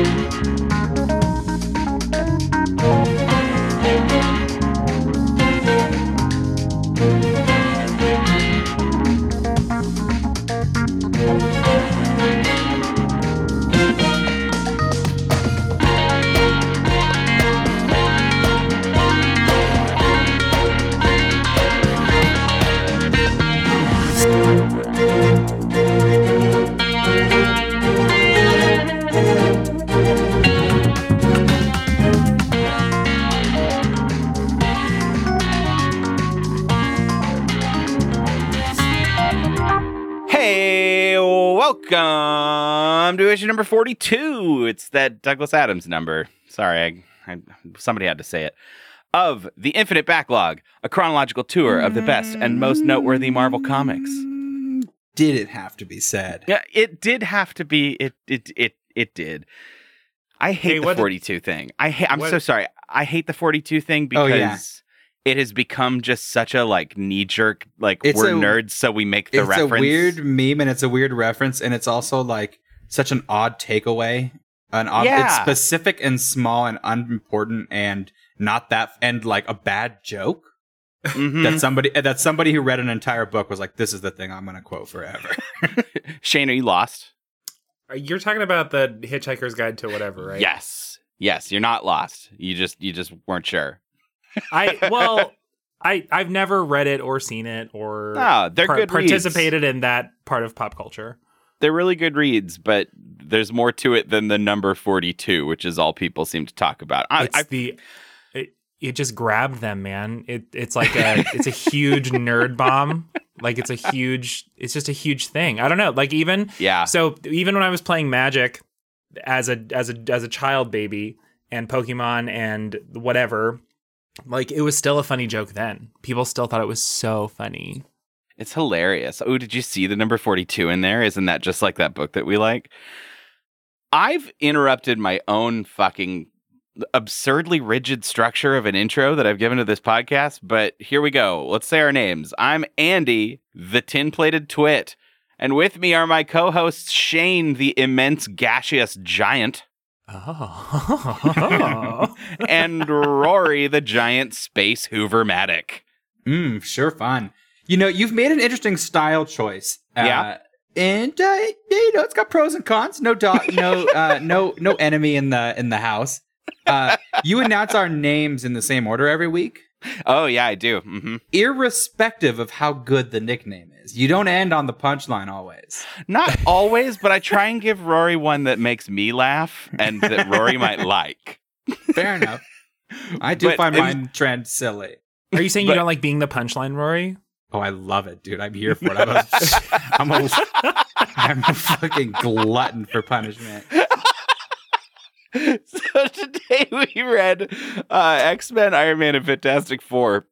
To issue number 42. It's that Douglas Adams number. Sorry, I, I, somebody had to say it. Of The Infinite Backlog, a chronological tour of the best and most noteworthy Marvel comics. Did it have to be said? Yeah, it did have to be. It it it it did. I hate Hey, the what did- 42 thing. I hate. I'm what- so sorry. I hate the 42 thing Oh, because yeah. it has become just such a like knee jerk. Like It's we're a- nerds, so we make the it's reference. It's a weird meme and it's a weird reference and it's also like such an odd takeaway. An odd, Yeah. it's specific and small and unimportant and not that and like a bad joke Mhm. that somebody that somebody who read an entire book was like, "This is the thing I'm going to quote forever." Shane, are you lost? Uh, You're talking about the Hitchhiker's Guide to whatever, right? Yes. Yes, you're not lost. You just you just weren't sure. I well, I I've never read it or seen it or No, they're par- good reads. participated in that part of pop culture. They're really good reads, but there's more to it than the number 42, which is all people seem to talk about. I, it's I, the it, it just grabbed them, man. It it's like a it's a huge nerd bomb. Like it's a huge it's just a huge thing. I don't know. Like even yeah. so even when I was playing Magic as a as a as a child baby and Pokemon and whatever, like it was still a funny joke then. People still thought it was so funny. It's hilarious. Oh, did you see the number 42 in there? Isn't that just like that book that we like? I've interrupted my own fucking absurdly rigid structure of an intro that I've given to this podcast, but here we go. Let's say our names. I'm Andy, the tin plated twit, and with me are my co hosts Shane, the immense gaseous giant, Oh. and Rory, the giant space hoovermatic. Mm, sure, fun. You know, you've made an interesting style choice. Uh, Yeah. and uh, you know, it's got pros and cons. No dog, no, uh, no, no enemy in the in the house. Uh, you announce our names in the same order every week, Oh, yeah, I do. Mm-hmm. irrespective of how good the nickname is. You don't end on the punchline always. Not always, but I try and give Rory one that makes me laugh and that Rory might like. Fair enough. I do But find mine trend silly. Are you saying But- you don't like being the punchline, Rory? Oh, I love it, dude. I'm here for it. I'm a, I'm a, I'm a fucking glutton for punishment. so today we read uh, X Men, Iron Man, and Fantastic Four,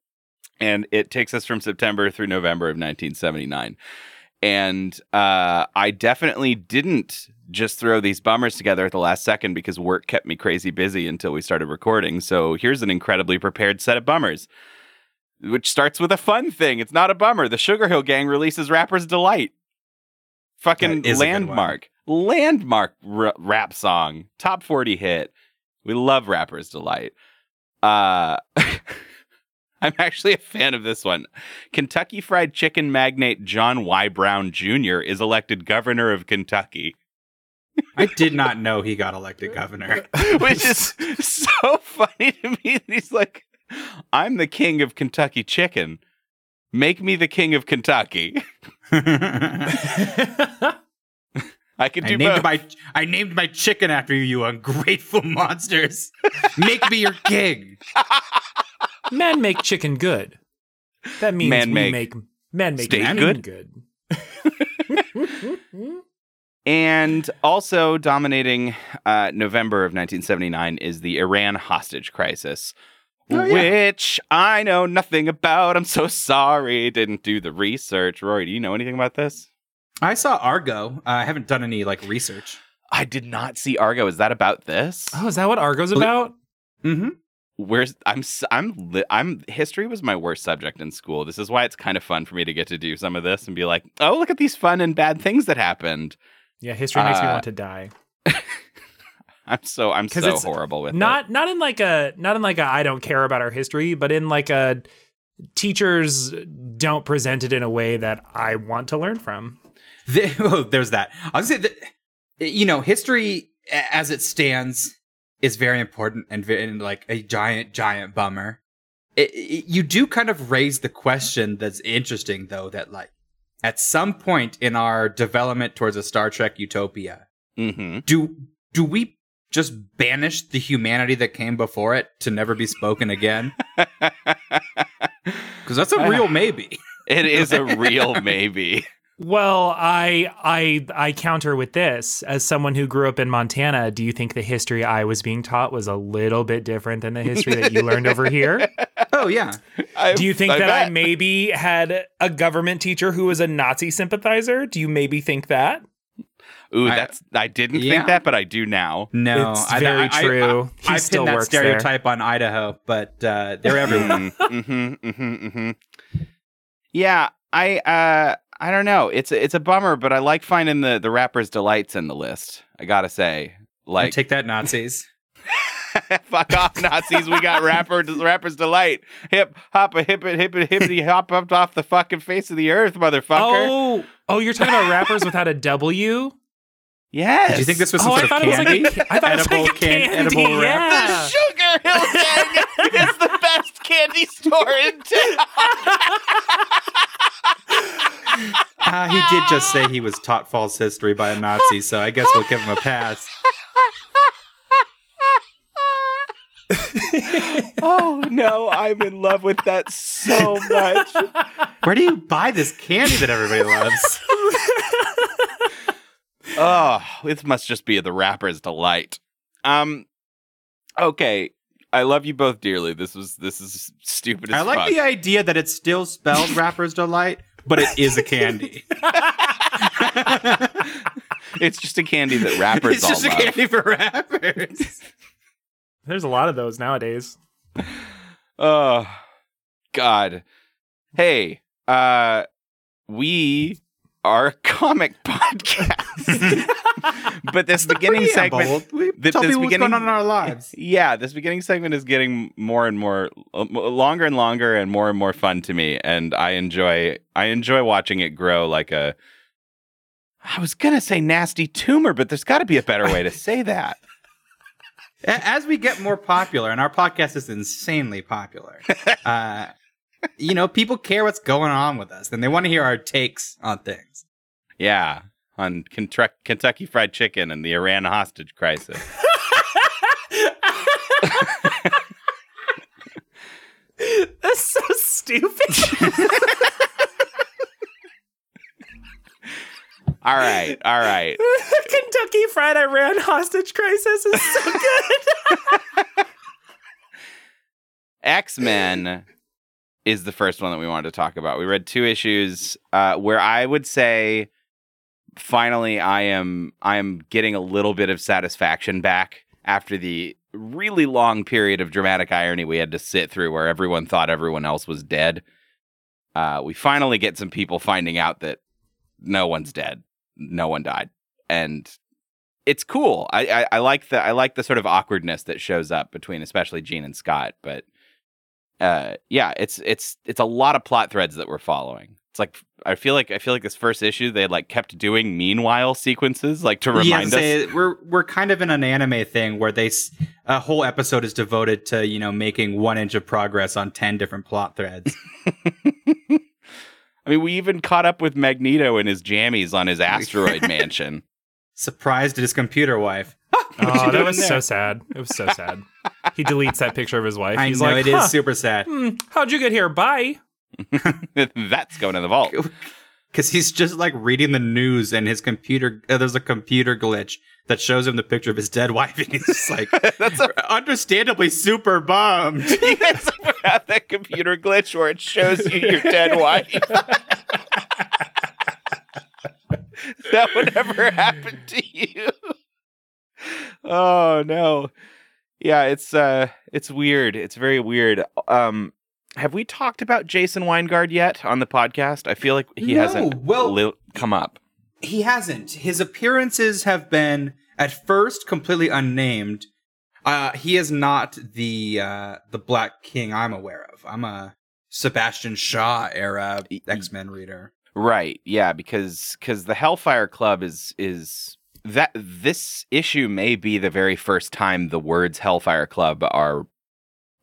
and it takes us from September through November of 1979. And uh, I definitely didn't just throw these bummers together at the last second because work kept me crazy busy until we started recording. So here's an incredibly prepared set of bummers, which starts with a fun thing. It's not a bummer. The Sugar Hill Gang releases Rapper's Delight. Fucking That is a good one. landmark. Landmark r- rap song. Top 40 hit. We love Rapper's Delight. Uh I'm actually a fan of this one. Kentucky Fried Chicken magnate John Y. Brown Jr. is elected governor of Kentucky, I did not know he got elected governor. which is so funny to me. He's like, I'm the king of Kentucky chicken. Make me the king of Kentucky. I can I do named both. my I named my chicken after you, you ungrateful monsters. Make me your king. Men make chicken good. That means Men we make make, men make steak good? good. And also dominating uh, November of 1979 is the Iran hostage crisis, Oh, yeah. which I know nothing about. I'm so sorry. Didn't do the research. Rory, do you know anything about this? I saw Argo. Uh, I haven't done any like research. I did not see Argo. Is that about this? oh, is that what Argo's about? Mm-hmm. Where's I'm s- I'm li- I'm history was my worst subject in school. This is why it's kind of fun for me to get to do some of this and be like, oh, look at these fun and bad things that happened. Yeah, history makes me Uh, want to die. I'm so I'm so it's horrible with it. not not in like a not in like a I don't care about our history, but in like a teachers don't present it in a way that I want to learn from. The- oh, there's that. I was gonna say that, you know, history as it stands is very important and, ve- and like a giant, giant bummer. It, it- you do kind of raise the question that's interesting, though, that like at some point in our development towards a Star Trek utopia, hmm do do we just banish the humanity that came before it to never be spoken again? Because that's a real maybe. it is a real maybe. Well, I I I counter with this as someone who grew up in Montana. Do you think the history I was being taught was a little bit different than the history that you learned over here? Oh yeah, I- Do you think that I maybe had a government teacher who was a Nazi sympathizer? Do you maybe think that? Ooh, I- that's I didn't Yeah. think that, but I do now. no, It's I- very I- I- true. I, He I still pinned that works there. stereotype on Idaho, but uh, they're everywhere. mm-hmm, mm-hmm, mm-hmm. Yeah, I uh I don't know. It's a, it's a bummer, but I like finding the the rapper's delights in the list. I gotta say, I like, take that, Nazis. fuck off, Nazis. We got rapper rapper's delight. Hip hop a hip hip hippity hop up off the fucking face of the earth, motherfucker. Oh, oh, you're talking about rappers without a W? Yes. Did you think this was some Oh, I sort thought of it was like candy? a, I thought it was edible like a can- candy. edible wrap? yeah. the Sugar Hill Gang is the best candy store in town? Uh, he did just say he was taught false history by a Nazi, so I guess we'll give him a pass. oh no, I'm in love with that so much. Where do you buy this candy that everybody loves? Oh, this must just be the rapper's delight. Um, okay, I love you both dearly. This was this is stupid as I like fuck. the idea that it's still spelled Rapper's Delight, but it is a candy. it's just a candy that rappers it's all just a candy for rappers. There's a lot of those nowadays. Oh, God. Hey, uh, we a comic podcast, but this beginning segment. Preamble. We th- tell this people what's going on in our lives. Yeah, this beginning segment is getting more and more uh, longer and longer and more and more fun to me and I enjoy I enjoy watching it grow like a I was going to say nasty tumor, but there's got to be a better way to say that. As we get more popular, and our podcast is insanely popular, uh, you know, people care what's going on with us, and they want to hear our takes on things. Yeah, on Kentuck- Kentucky Fried Chicken and the Iran hostage crisis. That's so stupid. All right, all right. Kentucky Fried Iran hostage crisis is so good. X Men is the first one that we wanted to talk about. We read two issues uh, where I would say, finally, I am I am getting a little bit of satisfaction back after the really long period of dramatic irony we had to sit through, where everyone thought everyone else was dead. Uh, we finally get some people finding out that no one's dead, no one died, and it's cool. I, I, I like the I like the sort of awkwardness that shows up between especially Jean and Scott, but uh yeah it's it's it's a lot of plot threads that we're following. It's like i feel like i feel like this first issue they like kept doing meanwhile sequences like to Yeah, remind us. we're we're kind of in an anime thing where they a whole episode is devoted to you know making one inch of progress on ten different plot threads. i mean we even caught up with magneto and his jammies on his asteroid mansion Surprised at his computer wife. Oh, that was there? so sad. It was so sad. He deletes that picture of his wife. I He's know like, it is huh, super sad hmm, how'd you get here? Bye. that's going in the vault because he's just like reading the news and his computer. Uh, there's a computer glitch that shows him the picture of his dead wife, and he's just like, that's a understandably super bummed. you guys have that computer glitch where it shows you your dead wife that would ever happen to you oh no yeah it's uh it's weird it's very weird um have we talked about jason wyngarde yet on the podcast i feel like he No, hasn't well- li- come up He hasn't. His appearances have been at first completely unnamed. Uh, he is not the uh, the Black King I'm aware of. I'm a Sebastian Shaw era X Men reader. Right. Yeah, because because the Hellfire Club is is that this issue may be the very first time the words Hellfire Club are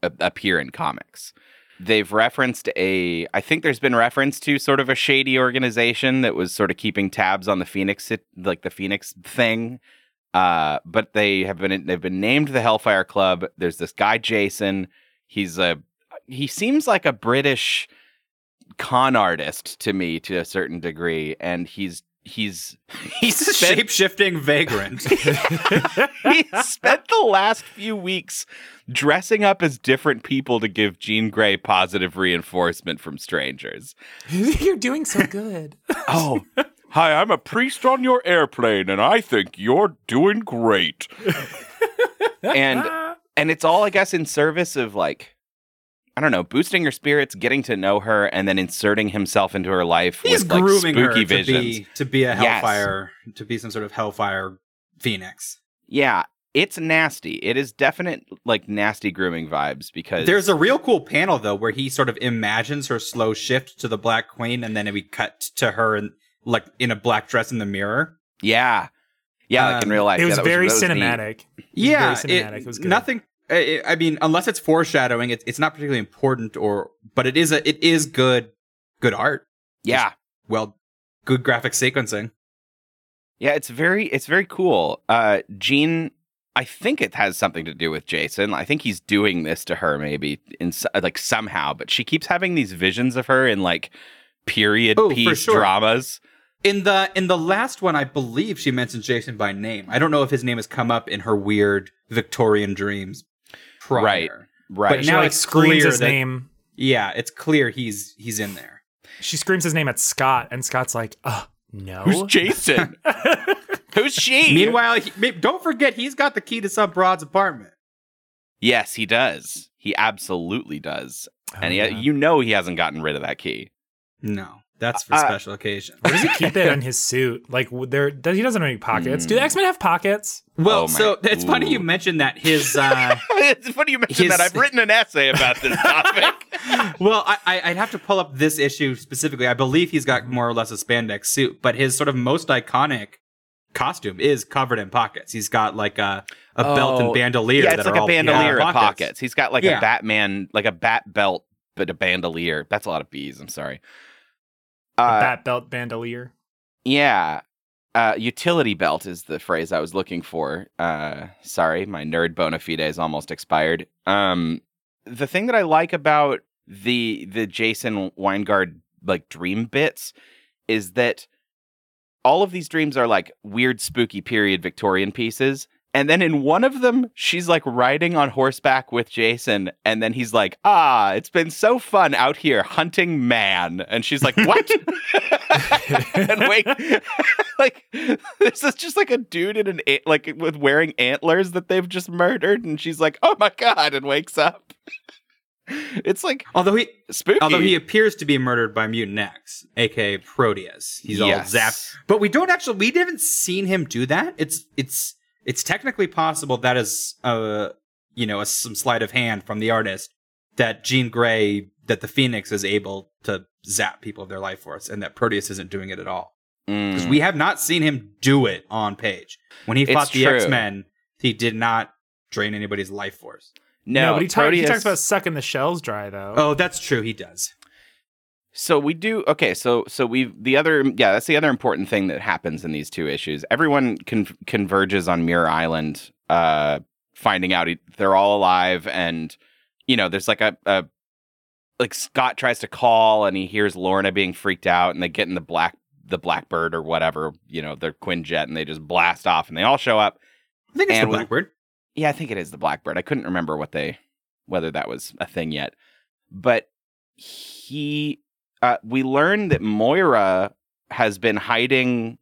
appear in comics. They've referenced a I think there's been reference to sort of a shady organization that was sort of keeping tabs on the Phoenix like the Phoenix thing. Uh, but they have been they've been named the Hellfire Club. There's this guy Jason. He's a he seems like a British con artist to me to a certain degree, and he's he's He's a spent- shape shifting vagrant. he spent the last few weeks dressing up as different people to give Jean Grey positive reinforcement from strangers. You're doing so good. Oh, hi, I'm a priest on your airplane, and I think you're doing great. and and it's all, I guess, in service of like. I don't know, boosting her spirits, getting to know her, and then inserting himself into her life He's with like grooming her spooky to visions. be to be a Yes. Hellfire, to be some sort of Hellfire Phoenix. Yeah, it's nasty. It is definite like nasty grooming vibes because There's a real cool panel though where he sort of imagines her slow shift to the Black Queen, and then we cut to her in like in a black dress in the mirror. yeah, yeah, like in Um, real life. it was yeah, that very that neat. cinematic. Yeah, very cinematic. It was good. nothing. I I mean, unless it's foreshadowing, it's it's not particularly important, or but it is a it is good good art. Yeah, Well, good graphic sequencing. yeah, it's very it's very cool. Uh, Jean, I think it has something to do with Jason. I think he's doing this to her maybe in like somehow, but she keeps having these visions of her in like period Oh, piece sure. dramas. In the in the last one, I believe she mentions Jason by name. I don't know if his name has come up in her weird Victorian dreams prior. Right. Right. But She now like it's screams clear his that- name. Yeah, it's clear he's he's in there. She screams his name at Scott, and Scott's like, "Uh, no." Who's Jason? Who's she? Meanwhile, he, don't forget he's got the key to some broad's apartment. yes, he does. He absolutely does. Oh, and he, yeah. you know he hasn't gotten rid of that key. No, that's for Uh, special occasions. Where does he keep it in his suit? Like, there, he doesn't have any pockets? Do the Hmm. X Men have pockets? Well, Oh so it's funny you ooh. mentioned that his. uh it's funny you mentioned His- that. I've written an essay about this topic. Well, I, I, I'd have to pull up this issue specifically. I believe he's got more or less a spandex suit, but his sort of most iconic costume is covered in pockets. He's got like a a belt and Oh, bandolier. yeah, that it's are like a bandolier yeah, of pockets. He's got like Yeah. a Batman, like a bat belt, but a bandolier. That's a lot of bees. I'm sorry. A Uh, bat belt bandolier. yeah. Uh, utility belt is the phrase I was looking for. Uh, sorry, my nerd bona fides almost expired. Um, the thing that I like about the the Jason Wyngarde like dream bits is that all of these dreams are like weird, spooky period Victorian pieces. And then in one of them, she's like riding on horseback with Jason. And then he's like, ah, it's been so fun out here hunting man. And she's like, what? and wait, like, this is just like a dude in an, like, with wearing antlers that they've just murdered. And she's like, oh my God, and wakes up. It's like Although he spooky. although he appears to be murdered by Mutant X, aka Proteus. He's all zapped. But we don't actually we haven't seen him do that. It's it's it's technically possible that is uh you know, a, some sleight of hand from the artist that Jean Grey that the Phoenix is able to zap people of their life force and that Proteus isn't doing it at all. Because Mm. we have not seen him do it on page. When he It's fought the. X-Men, he did not drain anybody's life force. no, but he, talk, he talks about sucking the shells dry, though. Oh, that's true, he does. So we do okay. So so we the other yeah that's the other important thing that happens in these two issues. Everyone con- converges on Muir Island, uh, finding out he, they're all alive, and you know there's like a, a like Scott tries to call and he hears Lorna being freaked out, and they get in the black the Blackbird or whatever you know their Quinjet, and they just blast off, and they all show up. I think it's the we- Blackbird. Yeah, I think it is the Blackbird. I couldn't remember what they whether that was a thing yet. But he uh we learn that Moira has been hiding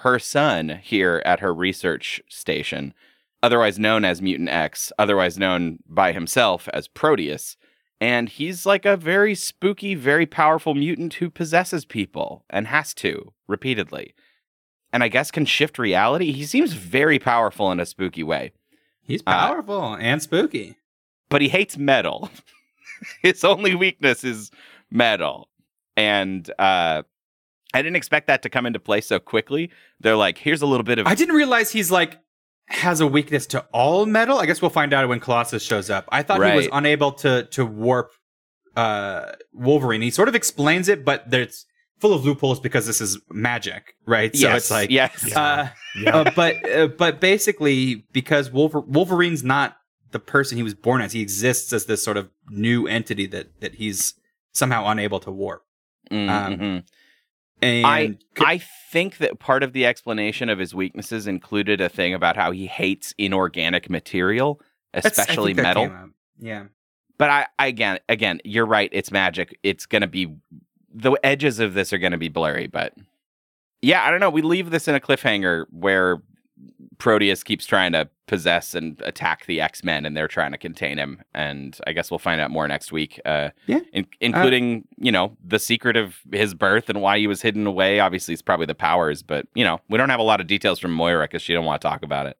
her son here at her research station, otherwise known as Mutant X, otherwise known by himself as Proteus. And he's like a very spooky, very powerful mutant who possesses people and has to repeatedly. and I guess can shift reality. He seems very powerful in a spooky way, He's Uh, powerful and spooky. but he hates metal. His only weakness is metal. And uh I didn't expect that to come into play so quickly. They're like, here's a little bit of I didn't realize he's like has a weakness to all metal. I guess we'll find out when Colossus shows up. I thought he was unable to to warp uh Wolverine. He sort of explains it, but there's full of loopholes because this is magic, right? So it's like yes. uh, Yeah. uh, but uh, but basically because Wolver- Wolverine's not the person he was born as. He exists as this sort of new entity that that he's somehow unable to warp. Mm, um. And I I think that part of the explanation of his weaknesses included a thing about how he hates inorganic material, especially metal. Yeah. But I, I again again, you're right, it's magic. It's gonna be the edges of this are gonna be blurry, but yeah, I don't know. We leave this in a cliffhanger where Proteus keeps trying to possess and attack the X Men, and they're trying to contain him. And I guess we'll find out more next week. Uh, Yeah. in- including you know the secret of his birth and why he was hidden away. Obviously, it's probably the powers, but you know we don't have a lot of details from Moira because she don't want to talk about it.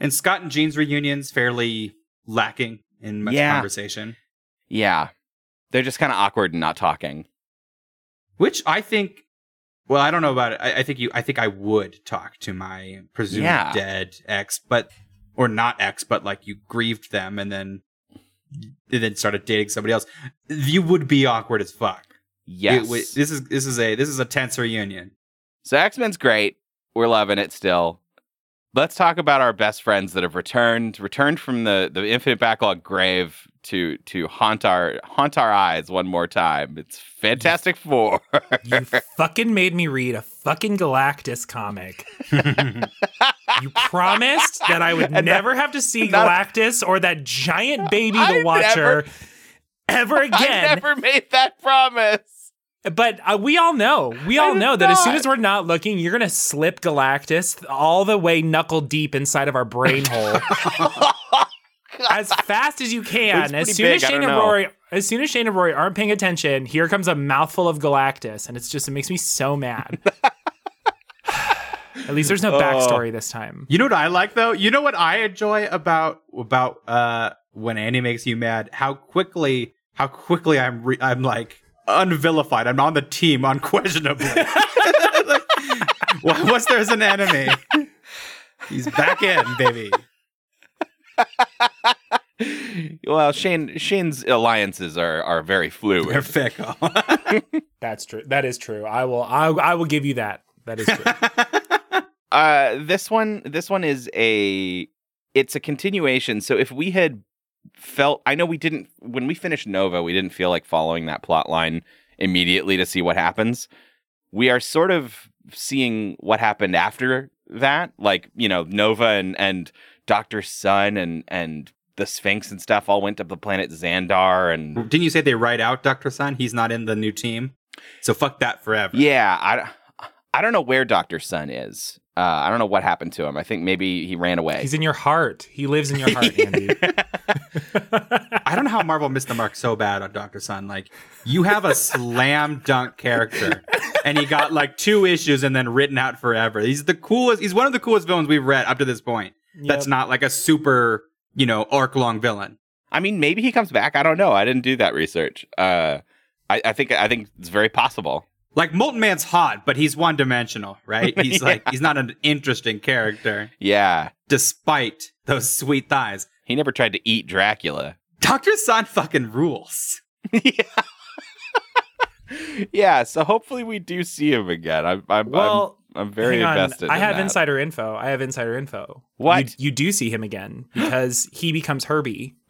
And Scott and Jean's reunion's fairly lacking in much Yeah. conversation, Yeah, they're just kind of awkward and not talking. which I think. Well, I don't know about it. I, I think you. I think I would talk to my presumed Yeah. dead ex, but or not ex, but like you grieved them and then and then started dating somebody else. You would be awkward as fuck. Yes, It would- this is this is a this is a tense reunion. So X Men's great. We're loving it still. Let's talk about our best friends that have returned, returned from the the infinite backlog grave to to haunt our haunt our eyes one more time. It's Fantastic Four. You fucking made me read a fucking Galactus comic. You promised that I would And that- never have to see Galactus or that giant baby I the Watcher ever again. I never made that promise. But uh, we all know, we all know that as soon as we're not looking, you're gonna slip Galactus all the way knuckle deep inside of our brain hole as fast as you can. As soon big, as Shane and. Rory, as soon as Shane and Rory aren't paying attention, here comes a mouthful of Galactus, and it's just it makes me so mad. At least there's no Oh. backstory this time. You know what I like though? You know what I enjoy about about uh when Andy makes you mad? How quickly how quickly I'm re- I'm like unvilified. I'm on the team unquestionably. like, once there's an enemy, he's back in, baby. well, Shane Shane's alliances are are very fluid. They're fluid. fickle. That's true. That is true. I will. I, I will give you that. That is true. Uh, this one this one is a it's a continuation. So if we had felt, I know we didn't when we finished Nova, we didn't feel like following that plot line immediately to see what happens. We are sort of seeing what happened after that, like you know Nova and and Doctor Sun and and the Sphinx and stuff all went to the planet Xandar and Didn't you say they write out Doctor Sun? He's not in the new team, so fuck that forever. Yeah, I, I don't know where Doctor Sun is. Uh, I don't know what happened to him. I think maybe he ran away. He's in your heart. He lives in your heart, Andy. I don't know how Marvel missed the mark so bad on Doctor Sun. Like, you have a slam dunk character, and he got like two issues and then written out forever. He's the coolest. He's one of the coolest villains we've read up to this point. That's not like a super, you know, arc long villain. I mean, maybe he comes back. I don't know. I didn't do that research. Uh, I, I think I think it's very possible. Like Molten Man's hot, but he's one dimensional, right? He's like he's not an interesting character, Yeah, despite those sweet thighs. he never tried to eat Dracula. Doctor Sun fucking rules. yeah. yeah. So hopefully we do see him again. I'm I'm Well, I'm, I'm very hang on. invested. I in have that. insider info. I have insider info. What? You, you do see him again because he becomes Herbie.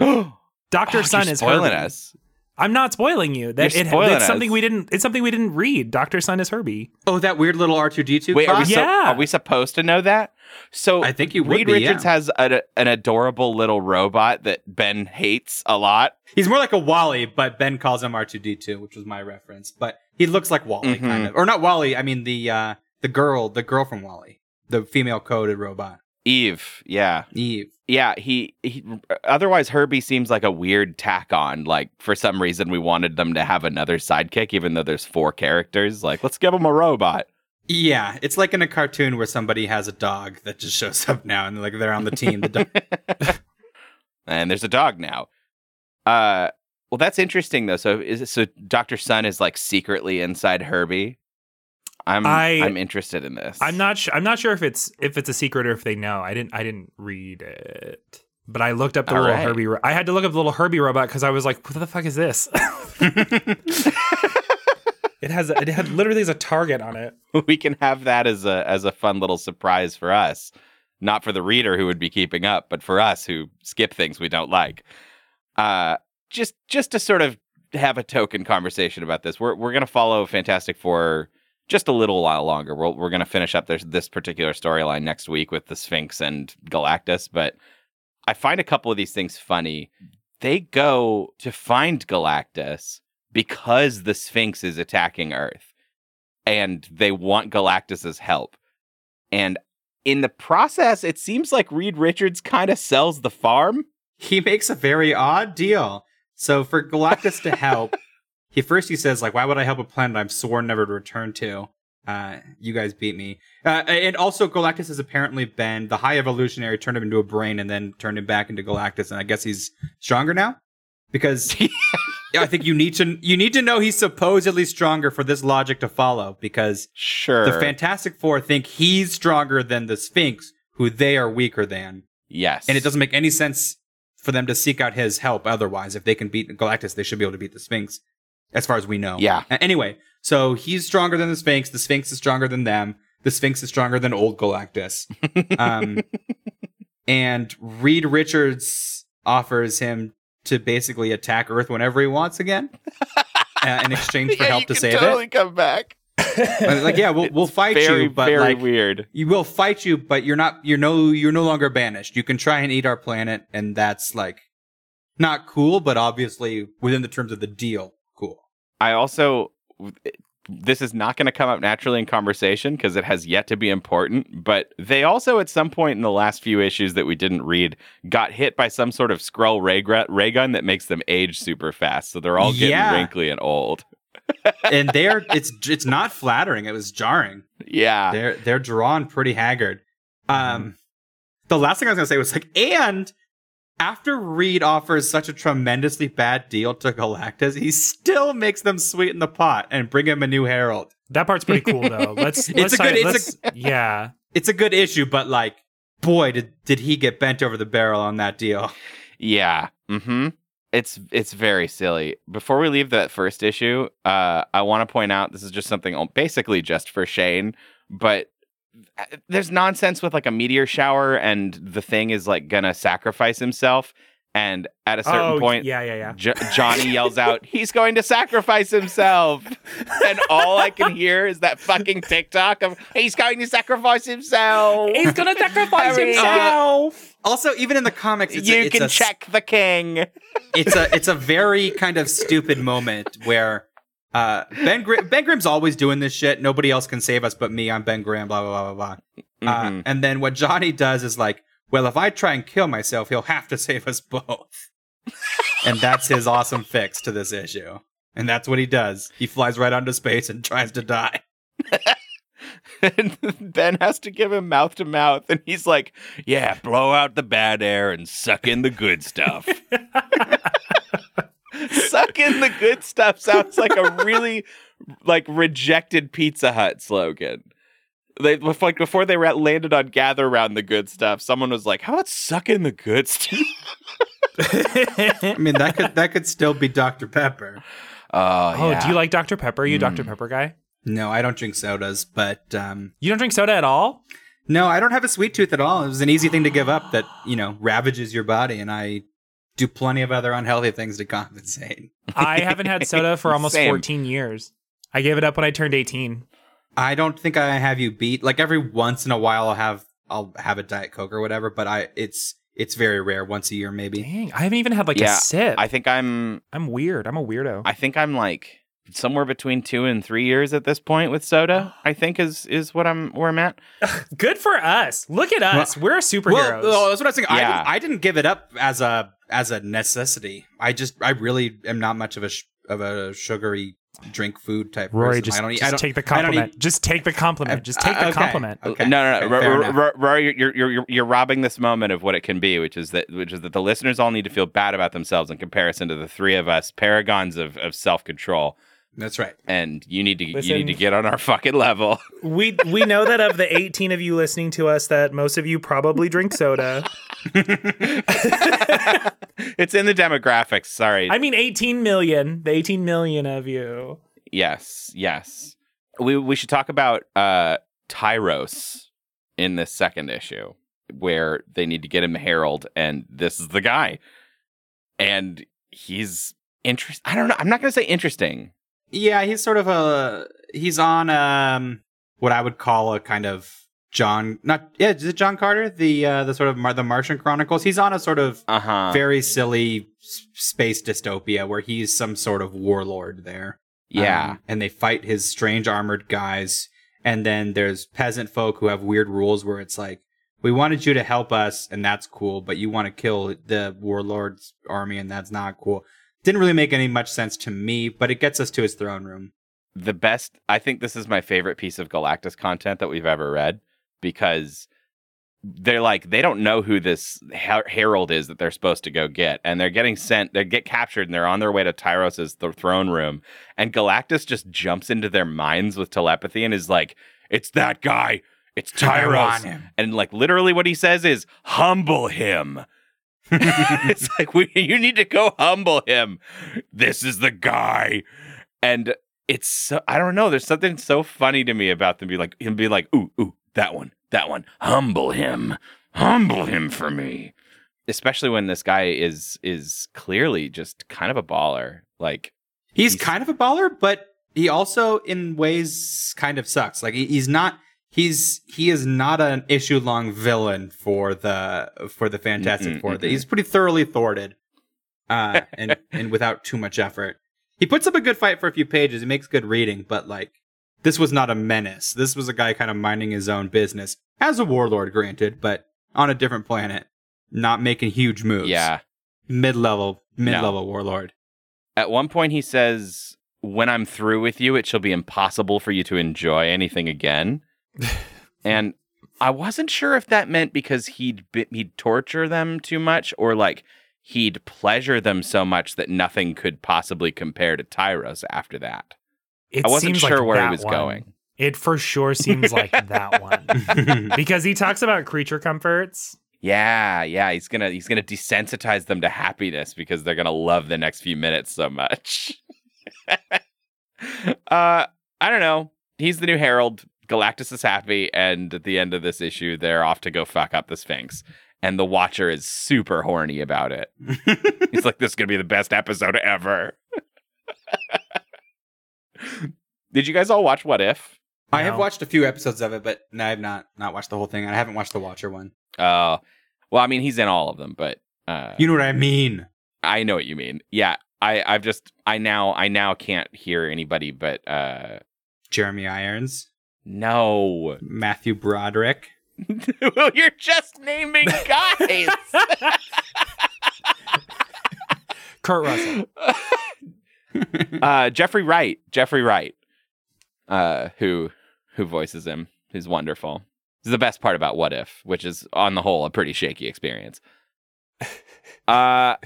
Doctor Oh, Sun you're is spoiling Herbie. us. I'm not spoiling you. That You're it, spoiling it's something we didn't. It's something we didn't read. Doctor Sun is Herbie. Oh, that weird little R two D two. Wait, are we, so, Yeah. are we supposed to know that? So I think you would Reed be, Richards yeah. has a, an adorable little robot that Ben hates a lot. He's more like a WALL-E, but Ben calls him R two D two, which was my reference. But he looks like WALL-E, Mhm. kind of, or not WALL-E. I mean the uh, the girl, the girl from WALL-E, the female coded robot, Eve, yeah, Eve. yeah. He, he. Otherwise, Herbie seems like a weird tack on. Like for some reason, we wanted them to have another sidekick, even though there's four characters. Like, let's give him a robot. Yeah, it's like in a cartoon where somebody has a dog that just shows up now and like they're on the team. The dog. and there's a dog now. Uh, well, that's interesting though. So is it, so Doctor Sun is like secretly inside Herbie. I'm I- I'm interested in this. I'm not. Sh- I'm not sure if it's if it's a secret or if they know. I didn't. I didn't read it, but I looked up the All little right. Herbie. Ro- I had to look up the little Herbie robot because I was like, "What the fuck is this?" it has. A, it had literally has a target on it. we can have that as a as a fun little surprise for us, not for the reader who would be keeping up, but for us who skip things we don't like. Uh, just just to sort of have a token conversation about this, we're we're gonna follow Fantastic Four just a little while longer. We're we're gonna finish up this this particular storyline next week with the Sphinx and Galactus, but I find a couple of these things funny. They go to find Galactus because the Sphinx is attacking Earth and they want Galactus's help. And in the process, it seems like Reed Richards kind of sells the farm. he makes a very odd deal. So for Galactus to help, he first he says like, "Why would I help a planet I'm sworn never to return to?" Uh, you guys beat me. Uh, and also, Galactus has apparently been the High Evolutionary turned him into a brain and then turned him back into Galactus, and I guess he's stronger now because I think you need to you need to know he's supposedly stronger for this logic to follow because Sure. the Fantastic Four think he's stronger than the Sphinx, who they are weaker than. yes. And it doesn't make any sense for them to seek out his help otherwise. If they can beat Galactus, they should be able to beat the Sphinx, as far as we know. Yeah. Anyway, so he's stronger than the Sphinx. The Sphinx is stronger than them. The Sphinx is stronger than old Galactus. Um, and Reed Richards offers him to basically attack Earth whenever he wants again, uh, in exchange for Yeah, help you to can save totally it. come back. Like, yeah, we'll, we'll fight very, you, but very like, weird. you will fight you, but you're not you're no you're no longer banished. You can try and eat our planet, and that's like not cool, but obviously within the terms of the deal. I also this is not going to come up naturally in conversation because it has yet to be important. But they also, at some point in the last few issues that we didn't read, got hit by some sort of Skrull ray, ray gun that makes them age super fast. So they're all getting Yeah. wrinkly and old. And they're it's it's not flattering. It was jarring. Yeah. They're they're drawn pretty haggard. Um, the last thing I was gonna say was like, and after Reed offers such a tremendously bad deal to Galactus, he still makes them sweeten the pot and bring him a new Herald. That part's pretty cool though. Let's. It's let's a good- say- it's let's- yeah. It's a good issue, but like, boy, did did he get bent over the barrel on that deal? Yeah. Mm-hmm. It's it's very silly. Before we leave that first issue, uh, I want to point out this is just something basically just for Shane, but Uh, there's nonsense with like a meteor shower, and the thing is like gonna sacrifice himself, and at a certain oh, point, yeah, yeah, yeah. Jo- Johnny yells out, "He's going to sacrifice himself!" and all I can hear is that fucking TikTok of "He's going to sacrifice himself." He's gonna sacrifice Hurry up. Uh, himself. Also, even in the comics, it's you a, it's can a, check the king. It's a it's a very kind of stupid moment where uh, Ben Gr- Ben Grimm's always doing this shit. Nobody else can save us but me. I'm Ben Grimm. Blah blah blah blah blah. Uh, Mhm. and then what Johnny does is like, well, if I try and kill myself, he'll have to save us both. and that's his awesome fix to this issue. And that's what he does. He flies right onto space and tries to die. and Ben has to give him mouth to mouth, and he's like, "Yeah, blow out the bad air and suck in the good stuff." suck in the good stuff sounds like a really like rejected Pizza Hut slogan. They like before they ra- landed on gather around the good stuff. Someone was like, "How about suck in the good stuff?" I mean, that could that could still be Dr Pepper. Oh, Oh, yeah. do you like Dr. Pepper? Are you a Dr. Mm. Pepper guy? No, I don't drink sodas, but um, You don't drink soda at all? No, I don't have a sweet tooth at all. It was an easy thing to give up that, you know, ravages your body, and I do plenty of other unhealthy things to compensate. I haven't had soda for almost Same. 14 years. I gave it up when I turned 18. I don't think I have you beat. Like every once in a while I'll have I'll have a Diet Coke or whatever, but I it's it's very rare, once a year maybe. Dang, I haven't even had like Yeah, a sip. I think I'm I'm weird. I'm a weirdo. I think I'm like somewhere between two and three years at this point with soda. Oh. I think is is what I'm where I'm at. Good for us. Look at us. We're superheroes. Well, well, that's what I was saying. I, didn't, I didn't give it up as a as a necessity. I just I really am not much of a sh- of a sugary drink food type. Rory, person. just, I don't, eat- just I don't, take the I don't compliment. eat- just take the compliment. Just take Uh, the okay. compliment. Okay. No, no, no. Fair R- R- R- Rory, you're, you're you're you're robbing this moment of what it can be, which is that which is that the listeners all need to feel bad about themselves in comparison to the three of us paragons of, of self control, That's right. and you need to you need to get on our fucking level. We we know that of the 18 of you listening to us, that most of you probably drink soda. it's in the demographics. Sorry. I mean, 18 million. The 18 million of you. yes, yes. We we should talk about uh Tyros in this second issue where they need to get him Herald, and this is the guy, and he's interest. I don't know. I'm not gonna say interesting. Yeah, he's sort of a he's on um what I would call a kind of John not yeah is it John Carter the uh the sort of Mar- the Martian Chronicles. He's on a sort of Uh huh. very silly space dystopia where he's some sort of warlord there. Yeah. Um, and they fight his strange armored guys. And then there's peasant folk who have weird rules where it's like, we wanted you to help us, and that's cool, but you want to kill the warlord's army, and that's not cool. Didn't really make any much sense to me, but it gets us to his throne room. the best i think this is my favorite piece of galactus content that we've ever read because they're like they don't know who this her- herald is that they're supposed to go get and they're getting sent they get captured and they're on their way to tyros's th- throne room and galactus just jumps into their minds with telepathy and is like it's that guy! It's tyros! and like literally what he says is humble him it's like we, you need to go humble him. This is the guy, and it's so I don't know. There's something so funny to me about them be like him be like ooh ooh that one that one humble him humble him for me. Especially when this guy is is clearly just kind of a baller. Like He's, He's- kind of a baller, but he also, in ways, kind of sucks. Like he- he's not. He's he is not an issue long villain for the for the Fantastic Mm-mm, Four. mm-mm. He's pretty thoroughly thwarted, uh, and and without too much effort. He puts up a good fight for a few pages. He makes good reading, but like this was not a menace. This was a guy kind of minding his own business as a warlord, granted, but on a different planet, not making huge moves. yeah. mid level mid level warlord. At one point he says, "When I'm through with you, it shall be impossible for you to enjoy anything again." And I wasn't sure if that meant because he'd he'd torture them too much, or like he'd pleasure them so much that nothing could possibly compare to Tyros after that. It I wasn't seems like sure where he was one. going. It for sure seems like that one. Because he talks about creature comforts. Yeah, yeah, he's gonna he's gonna desensitize them to happiness because they're gonna love the next few minutes so much. uh, I don't know. He's the new Herald. Galactus is happy, and at the end of this issue, they're off to go fuck up the Sphinx. And the Watcher is super horny about it. He's like, "This is gonna be the best episode ever." Did you guys all watch What If? I have watched a few episodes of it, but no, I have not not watched the whole thing. I haven't watched the Watcher one. Uh, well, I mean, he's in all of them, but uh, You know what I mean? I know what you mean. Yeah, I I've just I now I now can't hear anybody but uh Jeremy Irons, no. Matthew Broderick. well, you're just naming guys. Kurt Russell. uh Jeffrey Wright, Jeffrey Wright. Uh who who voices him is wonderful. This is the best part about What If, which is on the whole a pretty shaky experience. Uh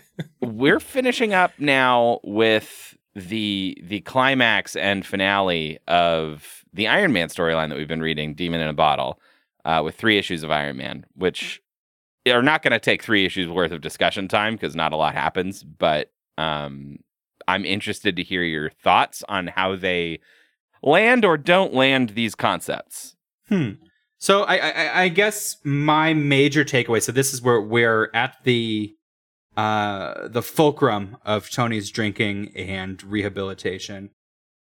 we're finishing up now with the the climax and finale of the Iron Man storyline that we've been reading, Demon in a Bottle, uh, with three issues of Iron Man, which are not going to take three issues worth of discussion time because not a lot happens. But um, I'm interested to hear your thoughts on how they land or don't land these concepts. Hmm. So I, I I guess my major takeaway. So this is where we're at the uh the fulcrum of Tony's drinking and rehabilitation,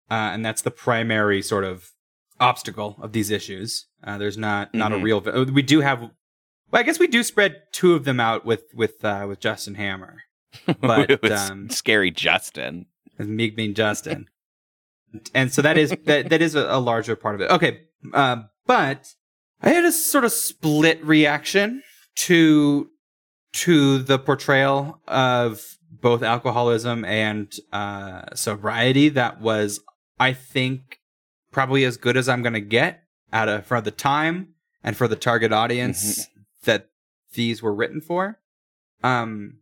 uh, and that's the primary sort of obstacle of these issues. Uh, there's not not Mhm. a real. vi- We do have. Well, I guess we do spread two of them out with with uh, with Justin Hammer, But, um, scary Justin. Meek being Justin, and so that is that that is a, a larger part of it. Okay, uh, but I had a sort of split reaction to to the portrayal of both alcoholism and uh, sobriety that was, I think, probably as good as I'm going to get out of for the time and for the target audience that these were written for. Um,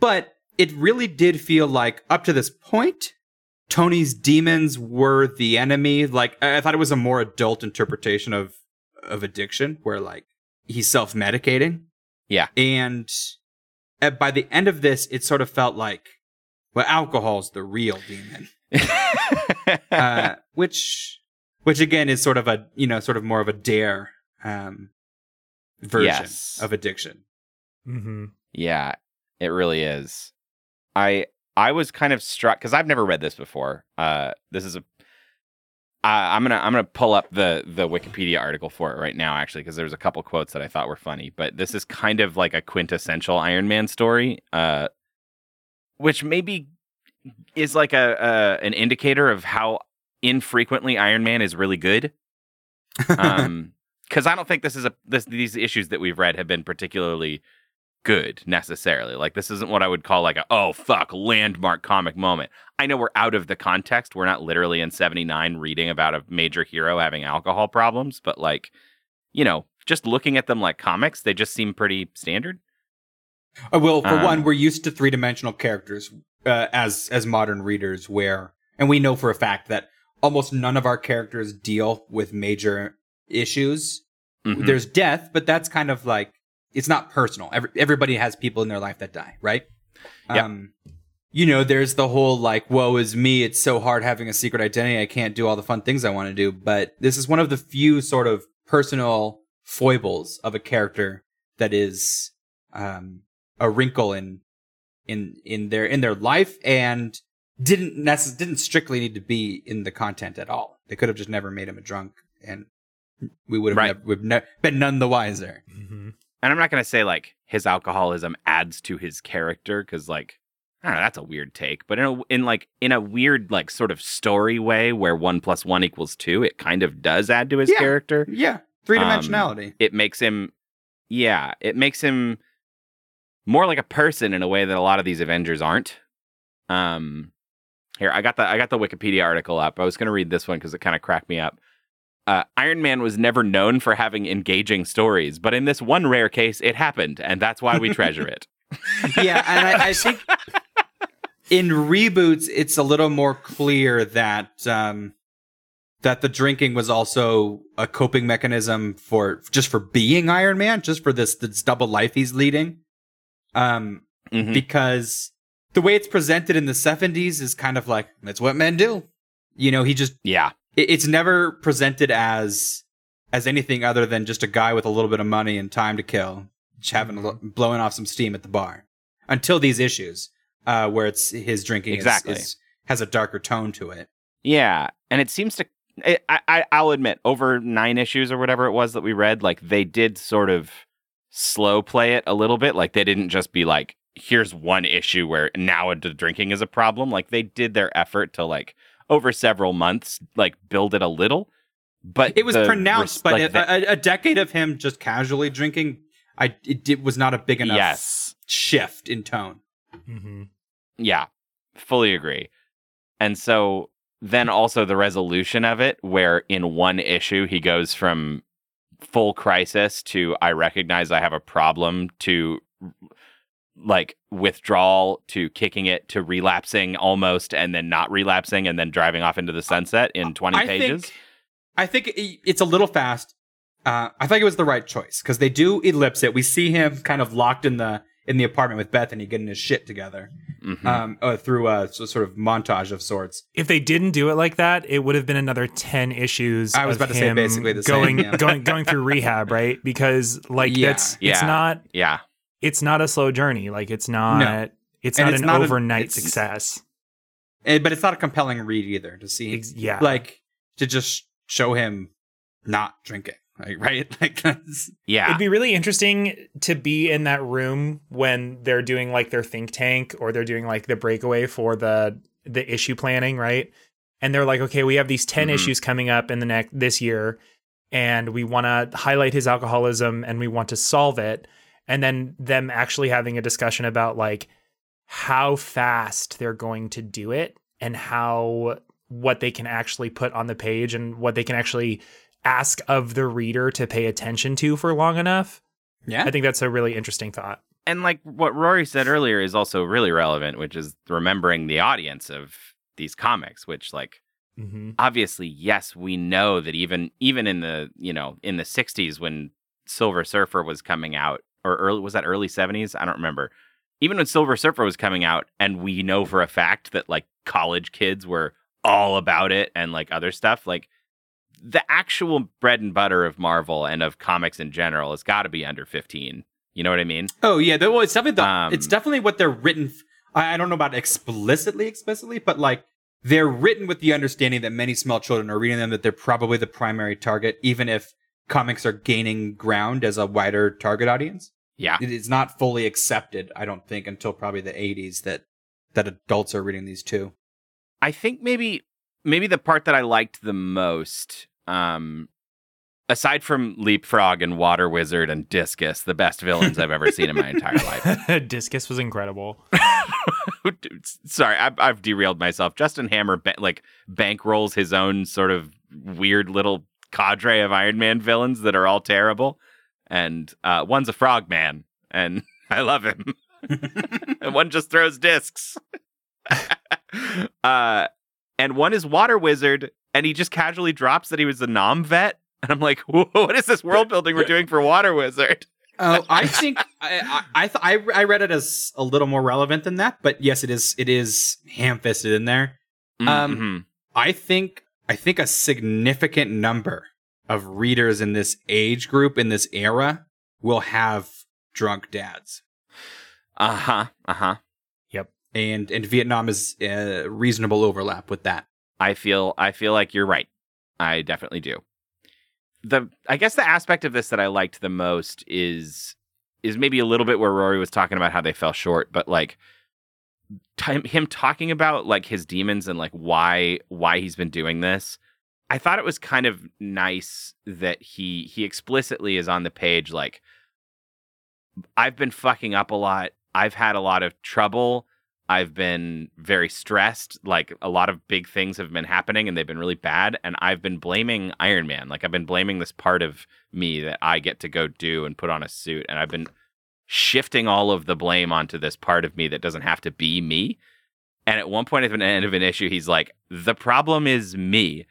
but it really did feel like up to this point, Tony's demons were the enemy. Like I I thought it was a more adult interpretation of of addiction, where like he's self medicating. Yeah. and at, by the end of this, it sort of felt like, well, alcohol's the real demon, uh, which which again is sort of a you know sort of more of a dare um, version Yes. of addiction. Mm-hmm. Yeah, it really is. I I was kind of struck because I've never read this before. Uh, this is a. I I'm gonna I'm gonna pull up the the Wikipedia article for it right now actually because there's a couple quotes that I thought were funny. But this is kind of like a quintessential Iron Man story, uh, which maybe is like a, a an indicator of how infrequently Iron Man is really good. Um, because I don't think this is a this these issues that we've read have been particularly good necessarily. Like this isn't what I would call like a oh fuck landmark comic moment. I know we're out of the context. We're not literally in 79 reading about a major hero having alcohol problems, but like you know, just looking at them like comics, they just seem pretty standard. Uh, well, for Um, one, we're used to three dimensional characters uh, as as modern readers, where and we know for a fact that almost none of our characters deal with major issues. Mhm. There's death, but that's kind of like it's not personal. Every, everybody has people in their life that die, right? Yep. Um, you know, there's the whole like, "Woe is me! It's so hard having a secret identity. I can't do all the fun things I want to do." But this is one of the few sort of personal foibles of a character that is um, a wrinkle in in in their in their life and didn't necess- didn't strictly need to be in the content at all. They could have just never made him a drunk, and we would have Right. never, we've ne- been none the wiser. Mm-hmm. And I'm not gonna say like his alcoholism adds to his character because like I don't know that's a weird take, but in a, in like in a weird like sort of story way where one plus one equals two, it kind of does add to his Yeah. character. Yeah, three dimensionality. It makes him, yeah, it makes him more like a person in a way that a lot of these Avengers aren't. Um, here I got the I got the Wikipedia article up. I was gonna read this one because it kind of cracked me up. Uh, Iron Man was never known for having engaging stories, but in this one rare case, it happened, and that's why we treasure it. yeah, and I, I think in reboots, it's a little more clear that um, that the drinking was also a coping mechanism for just for being Iron Man, just for this this double life he's leading. Um, Mhm. because the way it's presented in the 70s is kind of like that's what men do. You know, he just Yeah, it, it's never presented as as anything other than just a guy with a little bit of money and time to kill, just having a lo- blowing off some steam at the bar. Until these issues, uh, where it's his drinking Exactly. is, has a darker tone to it. Yeah, and it seems to. It, I, I I'll admit, over nine issues or whatever it was that we read, like they did sort of slow play it a little bit. Like they didn't just be like, "Here's one issue where now the drinking is a problem." Like they did their effort to like over several months, like build it a little. But It was pronounced, res- but like, a, the- a, a decade of him just casually drinking, I it, did was not a big enough yes, shift in tone. Mm-hmm. Yeah, fully agree. And so then also the resolution of it, where in one issue he goes from full crisis to I recognize I have a problem to like withdrawal to kicking it to relapsing almost and then not relapsing and then driving off into the sunset in 20 I pages. think I think it's a little fast. Uh, I think it was the right choice because they do ellipse it. We see him kind of locked in the in the apartment with Bethany, getting his shit together Mhm. um, uh, through a so- sort of montage of sorts. If they didn't do it like that, it would have been another ten issues. I was of about to say him basically the same, going yeah. going going through rehab, right? Because like Yeah. that's it's not yeah. It's not a slow journey. Like it's not No. it's And not it's an not a- overnight it's- success. And, but it's not a compelling read either to see, Ex- yeah. like to just show him not drinking, like, right? Like that's Yeah. It'd be really interesting to be in that room when they're doing like their think tank or they're doing like the breakaway for the the issue planning, right? And they're like, okay, we have these 10 Mhm. issues coming up in the next this year and we want to highlight his alcoholism and we want to solve it. And then them actually having a discussion about like how fast they're going to do it and how what they can actually put on the page and what they can actually ask of the reader to pay attention to for long enough. Yeah. I think that's a really interesting thought. and like what Rory said earlier is also really relevant, which is remembering the audience of these comics, which like hmm obviously, yes, we know that even even in the you know in the '60s when Silver Surfer was coming out, or early was that early '70s? I don't remember. Even when Silver Surfer was coming out, and we know for a fact that like college kids were all about it and like other stuff, like the actual bread and butter of Marvel and of comics in general has got to be under 15. You know what I mean? Oh yeah, well, it's definitely the, Um, it's definitely what they're written. f- I don't know about explicitly, explicitly, but like they're written with the understanding that many small children are reading them, that they're probably the primary target, even if comics are gaining ground as a wider target audience. Yeah. It is not fully accepted, I don't think, until probably the '80s that that adults are reading these too. I think maybe maybe the part that I liked the most, um, aside from Leapfrog and Water Wizard and Discus, the best villains I've ever seen in my entire life. Discus was incredible. Sorry, I've, I've derailed myself. Justin Hammer ba- like bankrolls his own sort of weird little cadre of Iron Man villains that are all terrible, and uh, one's a frogman, and I love him. and one just throws discs. uh, and one is Water Wizard, and he just casually drops that he was a nom vet. And I'm like, what is this world building we're doing for Water Wizard? Oh, I think I I I, th- I I read it as a little more relevant than that, but yes, it is it is ham fisted in there. Um, Mhm. I think I think a significant number of readers in this age group in this era will have drunk dads, uh huh, uh huh. Yep. And and Vietnam is a reasonable overlap with that. I feel I feel like you're right. I definitely do. The I guess the aspect of this that I liked the most is is maybe a little bit where Rory was talking about how they fell short, but like time, him talking about like his demons and like why why he's been doing this. I thought it was kind of nice that he he explicitly is on the page like I've been fucking up a lot. I've had a lot of trouble. I've been very stressed. Like a lot of big things have been happening and they've been really bad. And I've been blaming Iron Man. Like I've been blaming this part of me that I get to go do and put on a suit. And I've been shifting all of the blame onto this part of me that doesn't have to be me. And at one point at the end of an issue, he's like, the problem is me.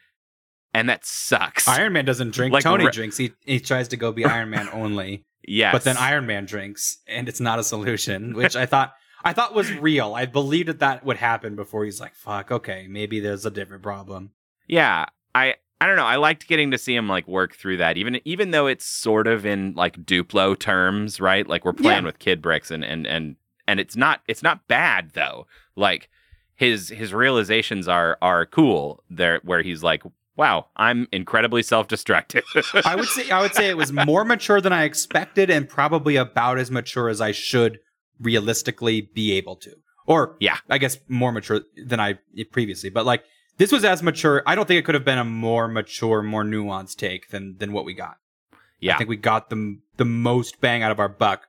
And that sucks. Iron Man doesn't drink. Like Tony re- drinks. He he tries to go be Iron Man only, yes. but then Iron Man drinks, and it's not a solution. Which I thought I thought was real. I believed that that would happen before he's like, "Fuck, okay, maybe there's a different problem." Yeah, I I don't know. I liked getting to see him like work through that, even even though it's sort of in like Duplo terms, right? Like we're playing Yeah. with kid bricks, and and and and it's not it's not bad though. Like his his realizations are are cool. There where he's like, wow, I'm incredibly self destructive. I would say I would say it was more mature than I expected, and probably about as mature as I should realistically be able to. Or Yeah. I guess more mature than I previously. But like this was as mature. I don't think it could have been a more mature, more nuanced take than than what we got. Yeah. I think we got the the most bang out of our buck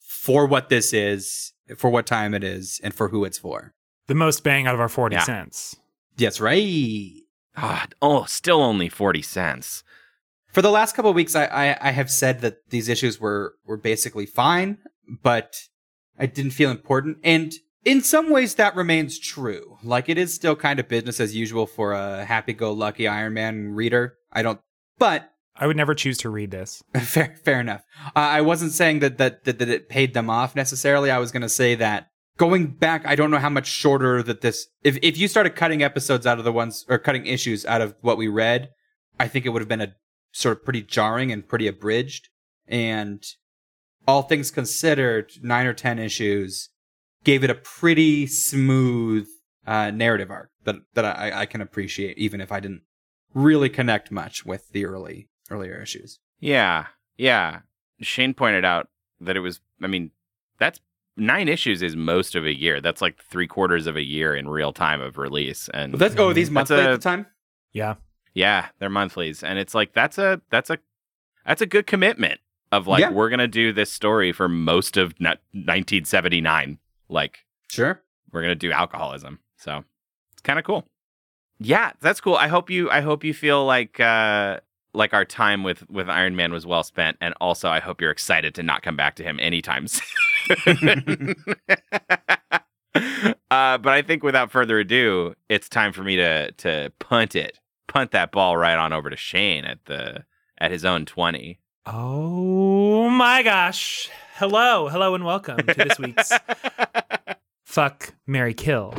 for what this is, for what time it is, and for who it's for. The most bang out of our 40 Yeah. cents. Yes, right. God, oh, still only forty cents. For the last couple of weeks, I, I I have said that these issues were were basically fine, but I didn't feel important, and in some ways that remains true. Like it is still kind of business as usual for a happy-go-lucky Iron Man reader. I don't, but I would never choose to read this. fair fair enough. Uh, I wasn't saying that, that that that it paid them off necessarily. I was going to say that going back, I don't know how much shorter that this. If if you started cutting episodes out of the ones or cutting issues out of what we read, I think it would have been a sort of pretty jarring and pretty abridged. And all things considered, nine or ten issues gave it a pretty smooth uh, narrative arc that that I, I can appreciate, even if I didn't really connect much with the early earlier issues. Yeah, yeah. Shane pointed out that it was. I mean, that's nine issues is most of a year. That's like three quarters of a year in real time of release, and But that's oh, these That's monthly at the time. Yeah. yeah, they're monthlies, and it's like that's a that's a that's a good commitment of like Yeah. we're gonna do this story for most of ni- 1979. Like Sure. we're gonna do alcoholism. So it's kind of cool. Yeah, that's cool. I hope you I hope you feel like uh like our time with with Iron Man was well spent, and also I hope you're excited to not come back to him anytime soon. uh, but I think without further ado, it's time for me to to punt it, punt that ball right on over to Shane at the at his own twenty. Oh my gosh. Hello, hello, and welcome to this week's Fuck Marry Kill.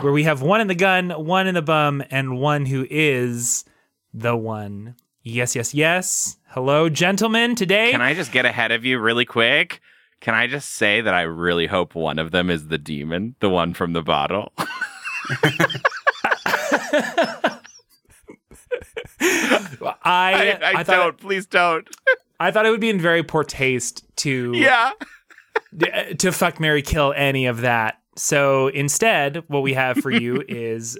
Where we have one in the gun, one in the bum, and one who is the one. Yes, yes, yes. Hello, gentlemen. Today, Can I just get ahead of you really quick? Can I just say that I really hope one of them is the demon, the one from the bottle? I, I, I, I don't. Please don't. I thought it would be in very poor taste to Yeah. Uh, to fuck Marry kill any of that. So instead, what we have for you is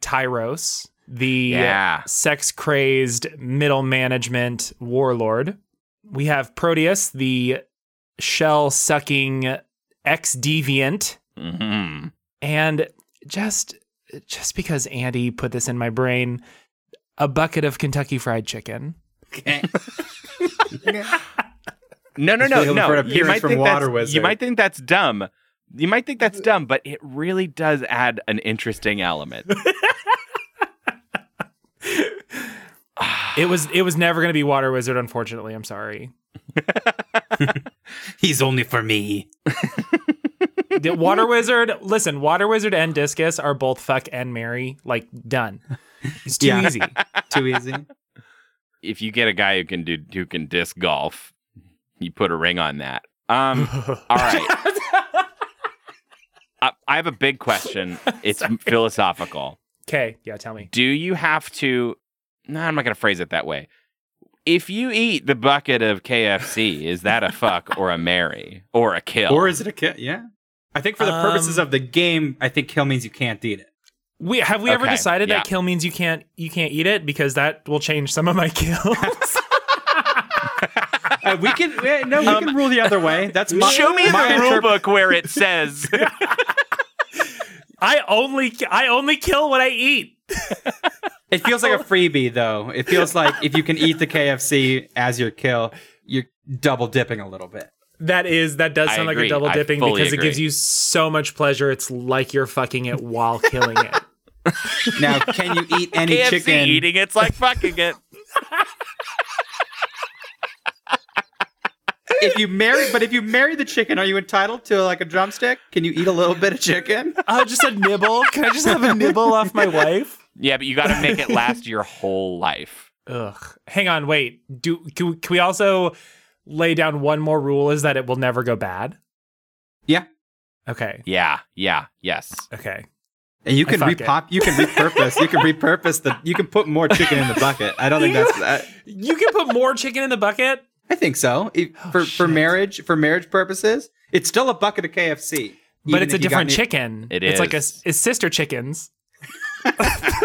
Tyros, the Yeah. sex crazed middle management warlord. We have Proteus, the shell sucking ex deviant, hmm and just just because Andy put this in my brain, a bucket of Kentucky Fried Chicken. Okay. No, no, Just no, no. You might from think Water that's, you might think that's dumb. You might think that's dumb, but it really does add an interesting element. It was it was never going to be Water Wizard. Unfortunately, I'm sorry. He's only for me. Water Wizard, listen, Water Wizard and Discus are both fuck and marry. Like done. It's too Yeah. easy. Too easy. if you get a guy who can do who can disc golf, you put a ring on that. Um, all right. Uh, I have a big question. It's philosophical. Okay, yeah, tell me. Do you have to? No, I'm not going to phrase it that way. If you eat the bucket of KFC, is that a fuck or a marry or a kill? Or is it a kill? Yeah. I think for the purposes Um, of the game, I think kill means you can't eat it. We have we ever decided yeah. that kill means you can't you can't eat it because that will change some of my kills. Uh, we can eh, no, we can rule the other way. That's my, Show me my the rule book where it says. I only I only kill what I eat. It feels like a freebie though. It feels like if you can eat the KFC as your kill, you're double dipping a little bit. That is that does I sound like agree. a double dipping fully because it gives you so much pleasure. It's like you're fucking it while killing it. Now, can you eat any KFC chicken? eating it's like fucking it. If you marry, but if you marry the chicken, are you entitled to like a drumstick? Can you eat a little bit of chicken? Oh, just a nibble? Can I just have a nibble off my wife? Yeah, but you got to make it last your whole life. Ugh. Hang on, wait. Do can we, can we also lay down one more rule? Is that it will never go bad? Yeah. Okay. Yeah, yeah, yes. Okay. And you can fuck it. repop. You can repurpose. you can repurpose the. You can put more chicken in the bucket. I don't think that's. that. You can put more chicken in the bucket. I think so. If- Oh, for for marriage for marriage purposes, it's still a bucket of KFC. But it's a if you got different any- chicken. It It's like a is. it's sister chickens.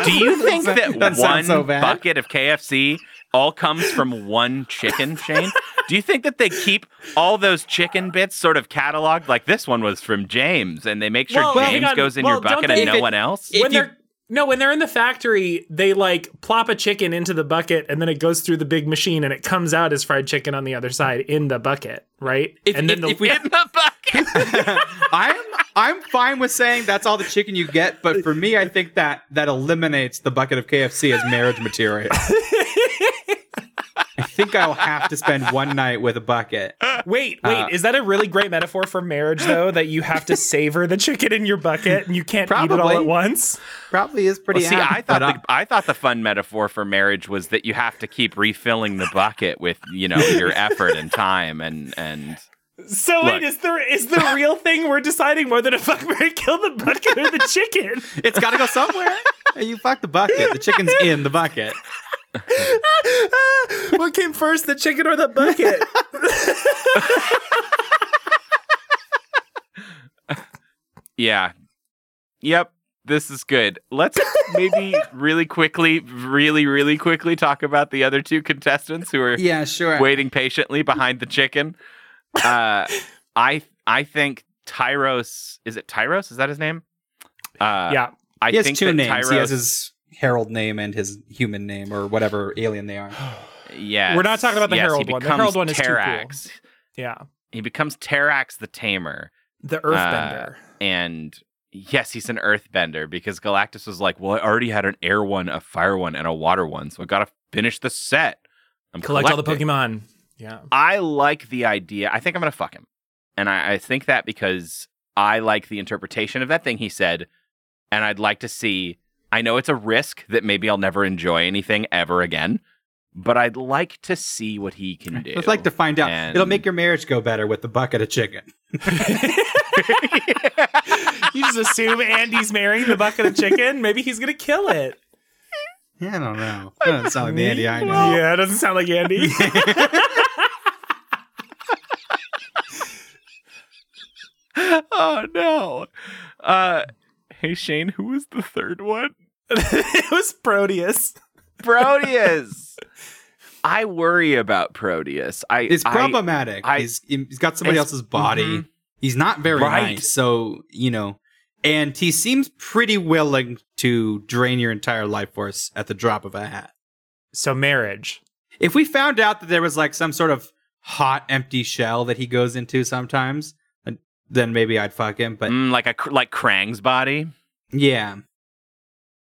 Do you think that Doesn't sound one so bad. bucket of KFC all comes from one chicken, Shane? Do you think that they keep all those chicken bits sort of cataloged? Like this one was from James, and they make sure Well, James on. goes in Well, your bucket don't and no it- one else? If when you- they're no, when they're in the factory, they like plop a chicken into the bucket and then it goes through the big machine and it comes out as fried chicken on the other side in the bucket, right? If- and then if- the, if we- in the bucket. I'm I'm fine with saying that's all the chicken you get, but for me, I think that that eliminates the bucket of KFC as marriage material. I think I'll have to spend one night with a bucket. Wait, wait, Uh, is that a really great metaphor for marriage though? That you have to savor the chicken in your bucket and you can't eat it all Probably. at once? Probably is pretty. Well, see, I thought the, I thought the fun metaphor for marriage was that you have to keep refilling the bucket with you know your effort and time and and So wait, Look. is there is the real thing we're deciding whether to fuck Marry kill the bucket or the chicken? uh, it's got to go somewhere. Hey, you fuck the bucket. The chicken's in the bucket. what came first, the chicken or the bucket? yeah, yep. This is good. Let's maybe really quickly, really, really quickly talk about the other two contestants who are Yeah, sure. waiting patiently behind the chicken. Uh, I I think Tyros. Is it Tyros? Is that his name? Uh, yeah. I he has think two that names. He Tyros- has his herald name and his human name or whatever alien they are. yeah, We're not talking about the yes, Herald one. The Herald one is too cool. Yeah. He becomes Terrax the Tamer, The Earthbender. Uh, and yes, he's an Earthbender because Galactus was like, "Well, I already had an air one, a fire one, and a water one, so I gotta finish the set." I'm Collect all the. Pokemon. Yeah. I like the idea. I think I'm gonna fuck him, and I, I think that because I like the interpretation of that thing he said, and I'd like to see. I know it's a risk that maybe I'll never enjoy anything ever again, but I'd like to see what he can do. I'd like to find out. And- It'll make your marriage go better with the bucket of chicken. you just assume Andy's marrying the bucket of chicken. Maybe he's gonna kill it. Yeah, I don't know. That doesn't sound like the Andy I know. Yeah, it doesn't sound like Andy. oh no. Uh, hey Shane, who was the third one? it was Proteus. Proteus. I worry about Proteus. I It's problematic. I- he's he's got somebody else's body. mhm. He's not very Right. nice. So, you know, and he seems pretty willing to drain your entire life force at the drop of a hat. So marriage. If we found out that there was like some sort of hot empty shell that he goes into sometimes, then- then maybe I'd fuck him, but Mm, like a like Krang's body. yeah.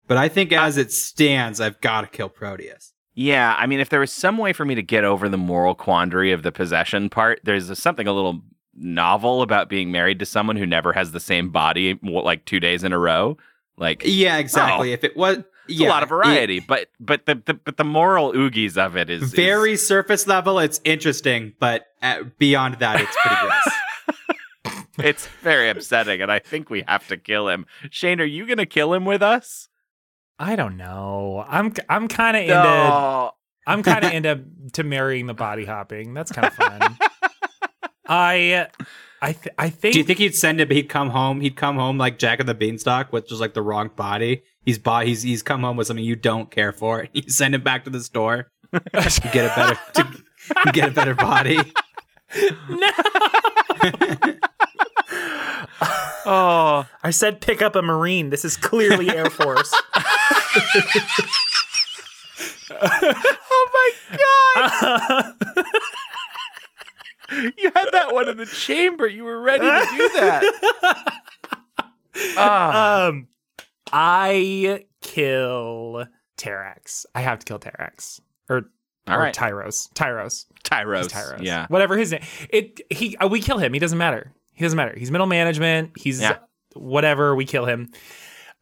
But I think uh, as it stands, I've got to kill Proteus. Yeah, I mean, if there was some way for me to get over the moral quandary of the possession part, there's something a little novel about being married to someone who never has the same body like two days in a row. Like Yeah, exactly. Oh, if it was yeah, a lot of it- variety, but but the, the but the moral oogies of it is is- very surface level, it's interesting, but at, beyond that, it's pretty gross. it's very upsetting, and I think we have to kill him. Shane, are you gonna kill him with us? I don't know. I'm I'm kind of into No. I'm kind of into to marrying the body hopping. That's kind of fun. I I th- I think Do you think he'd send it? But he'd come home. He'd come home like Jack of the Beanstalk with just like the wrong body. He's bought. He's he's come home with something you don't care for. You send it back to the store. to get a better to get a better body. Oh, I said pick up a marine. This is clearly Air Force. oh my god! you had that one in the chamber. You were ready to do that. Ah. um I kill Terrax. I have to kill Terrax. Or All or right, Tyros. Tyros. Tyros. Tyros. Yeah. Whatever his name. It he uh, we kill him. He doesn't matter. He doesn't matter. He's middle management. He's Yeah. whatever. We kill him.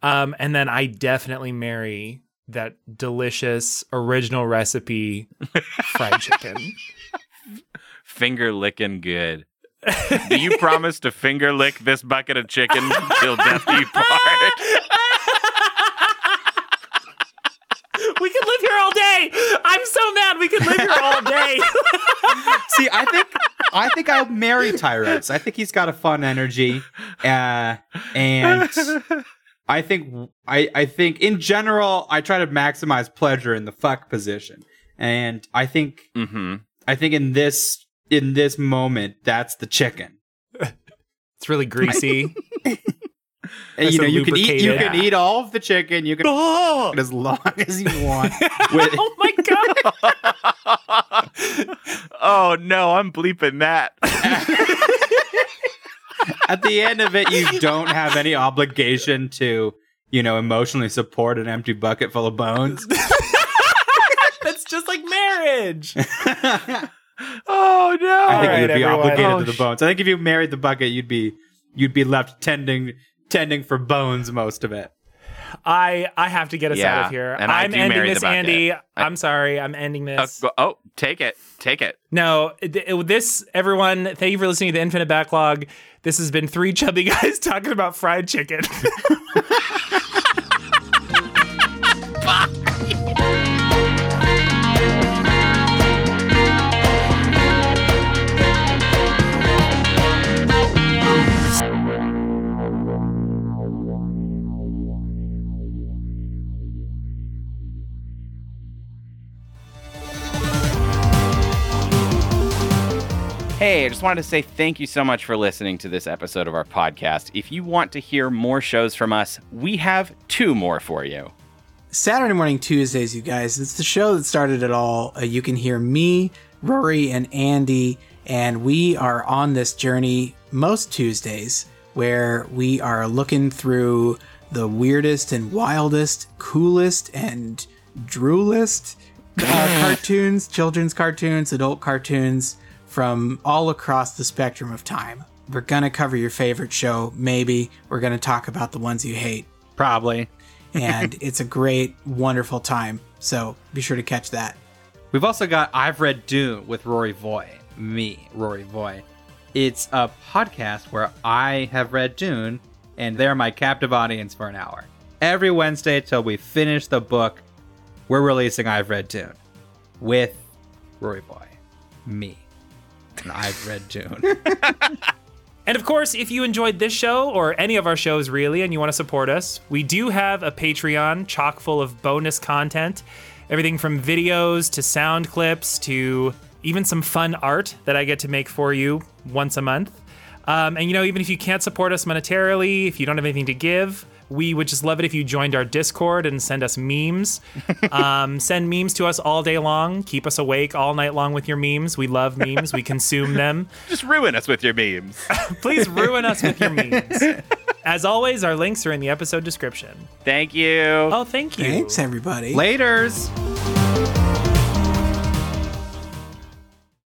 Um, and then I definitely marry that delicious original recipe fried chicken. Finger licking good. Do you promise to finger lick this bucket of chicken till death do you part? we could live here all day. I'm so mad. We could live here all day. See, I think I think I'll marry Tyros. I think he's got a fun energy, uh, and I think I I think in general I try to maximize pleasure in the fuck position, and I think mm-hmm. I think in this in this moment that's the chicken. it's really greasy. And, you know you can eat you lubricated- can eat all of the chicken. You can oh, as long as you want. With, oh my god. oh no, I'm bleeping that. at the end of it, you don't have any obligation to you know emotionally support an empty bucket full of bones. That's just like marriage. oh no. I think right, you'd be everyone. obligated Oh, to the oh, bones. I think if you married the bucket, you'd be you'd be left tending tending for bones most of it. I I have to get us out of here. and I'm ending this. Andy. I- I'm sorry. I'm ending Uh, this. go- oh, take it. Take it. No, it- this everyone. Thank you for listening to the Infinite Backlog. This has been three chubby guys talking about fried chicken. Hey, I just wanted to say thank you so much for listening to this episode of our podcast. If you want to hear more shows from us, we have two more for you. Saturday Morning Tuesdays, you guys. It's the show that started it all. Uh, you can hear me, Rory, and Andy, and we are on this journey most Tuesdays where we are looking through the weirdest and wildest, coolest and droolest uh, cartoons, children's cartoons, adult cartoons from all across the spectrum of time. We're going to cover your favorite show, maybe. We're going to talk about the ones you hate Probably. and it's a great, wonderful time. So be sure to catch that. We've also got I've Read Dune with Rory Voy. Me, Rory Voy. It's a podcast where I have read Dune, and they're my captive audience for an hour. Every Wednesday till we finish the book, we're releasing I've Read Dune with Rory Voy. Me. And I've read Dune. And of course, if you enjoyed this show or any of our shows really and you want to support us, we do have a Patreon chock full of bonus content. Everything from videos to sound clips to even some fun art that I get to make for you once a month. Um, and you know, even if you can't support us monetarily, if you don't have anything to give, we would just love it if you joined our Discord and send us memes. um, send memes to us all day long. Keep us awake all night long with your memes. We love memes. We consume them. Just ruin us with your memes. Please ruin us with your memes. As always, our links are in the episode description. Thank you. Oh, thank you. Thanks, everybody. Laters!